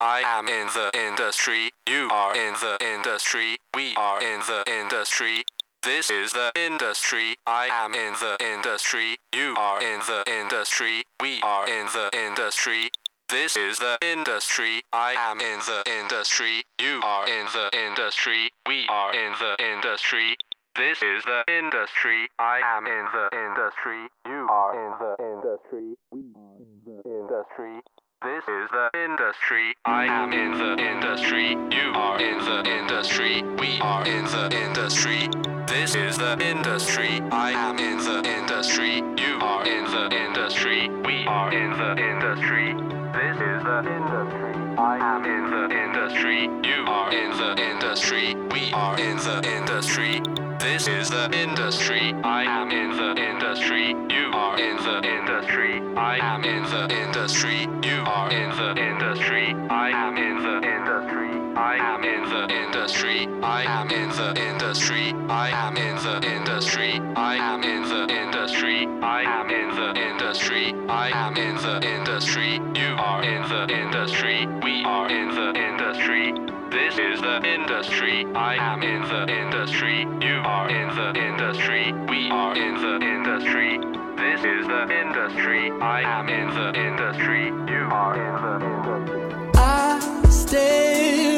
I am in the industry. You are in the industry. We are in the industry. This is the industry. I am in the industry. You are in the industry. We are in the industry. This is the industry. I am in the industry. You are in the industry. We are in the industry. This is the industry. I am in the industry. You are in the industry. We are in the industry. This is the industry. I am in the industry. You are in the industry. We are in the industry. This is the industry. I am in the industry. You are in the industry. We are in the industry. This is the industry. I am in the industry. You are in the industry. We are in the industry. This is the industry. I am in the industry. You are in the industry. I am in the industry. You are in the industry. I am in the industry. I am in the industry. I am in the industry. I am in the industry. I am in the industry. I am in the industry. I am in the industry. You are in the industry. We are in the industry. This is the industry. I am in the industry. You are in the industry. We are in the industry. This is the industry. I am in the industry. You are in the industry. I stayed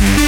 I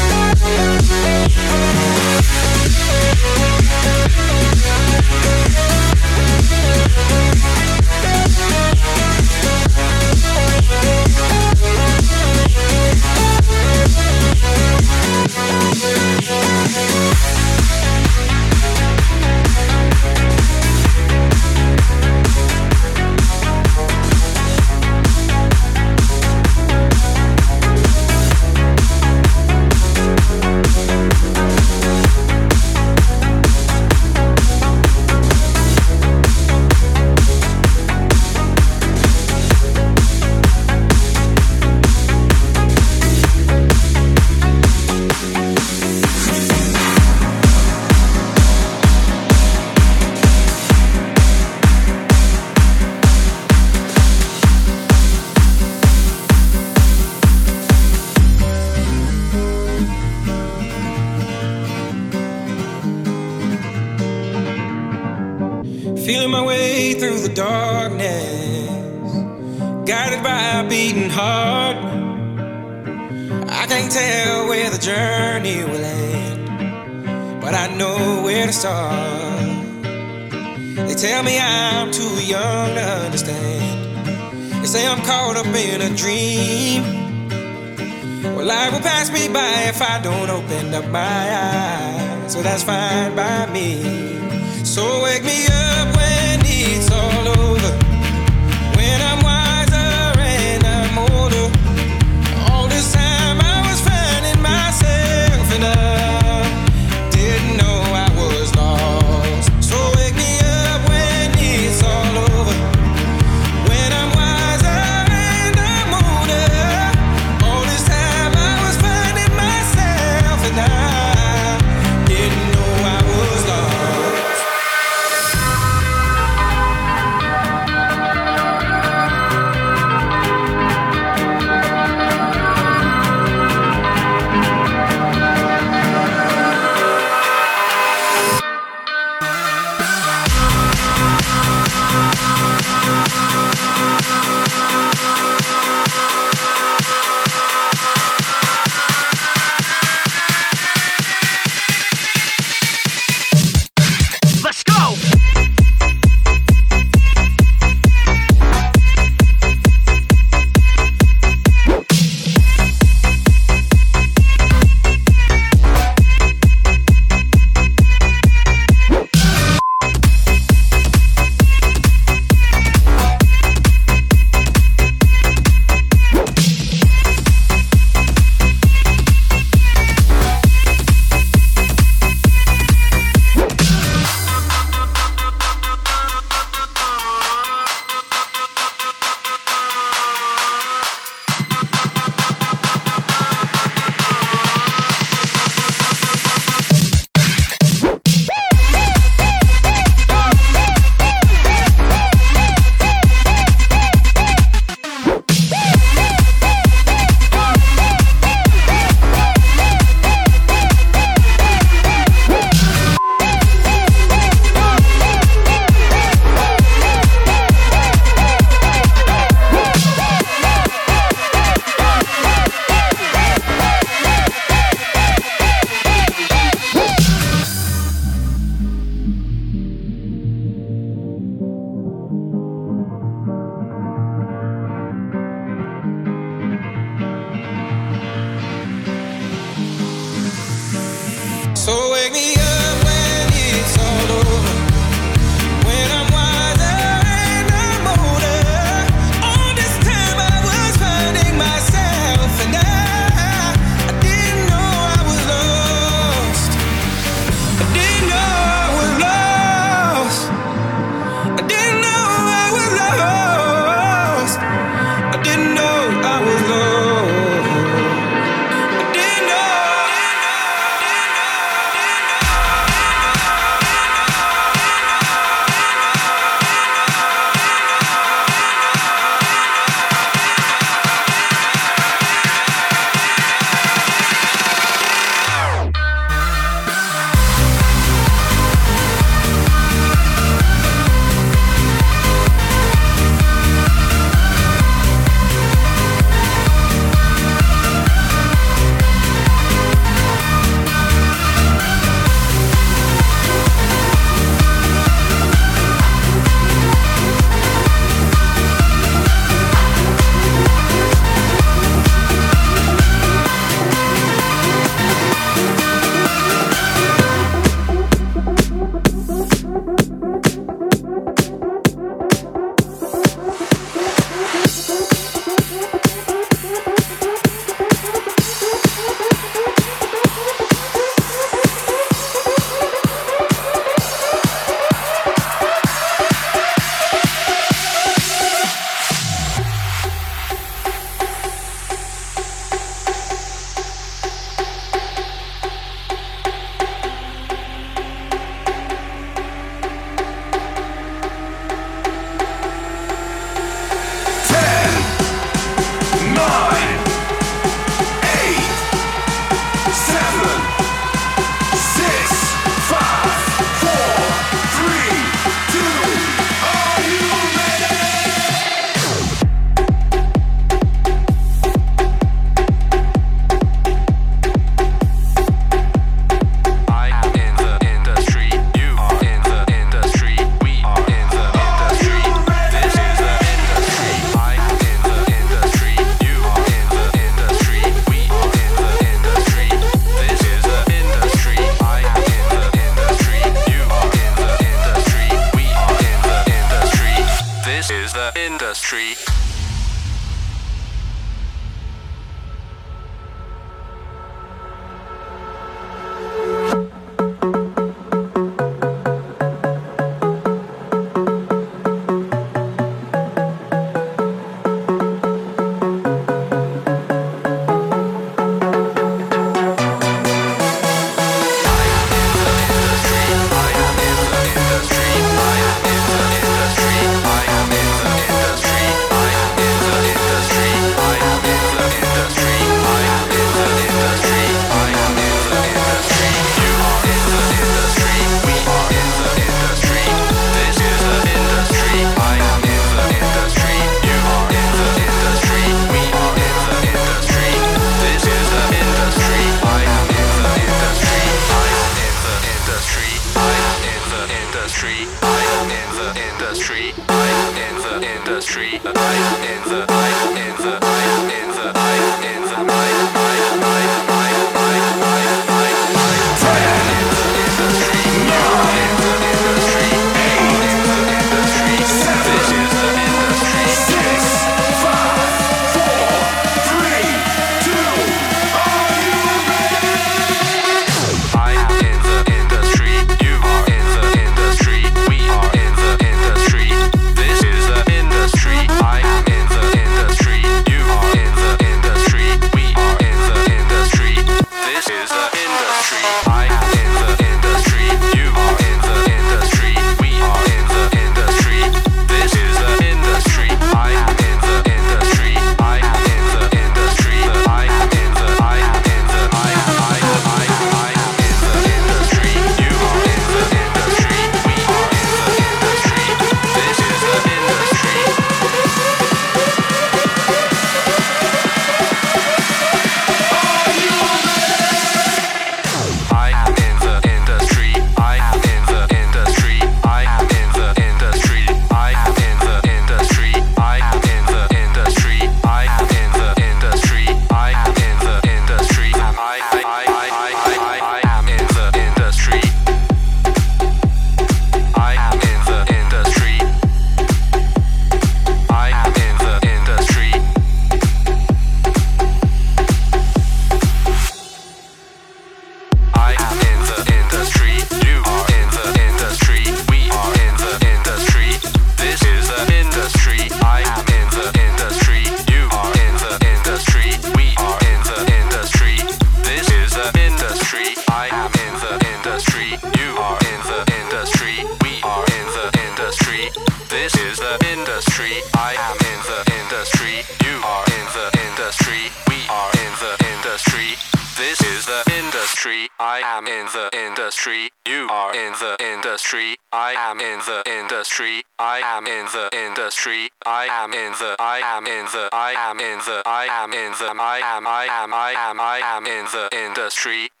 I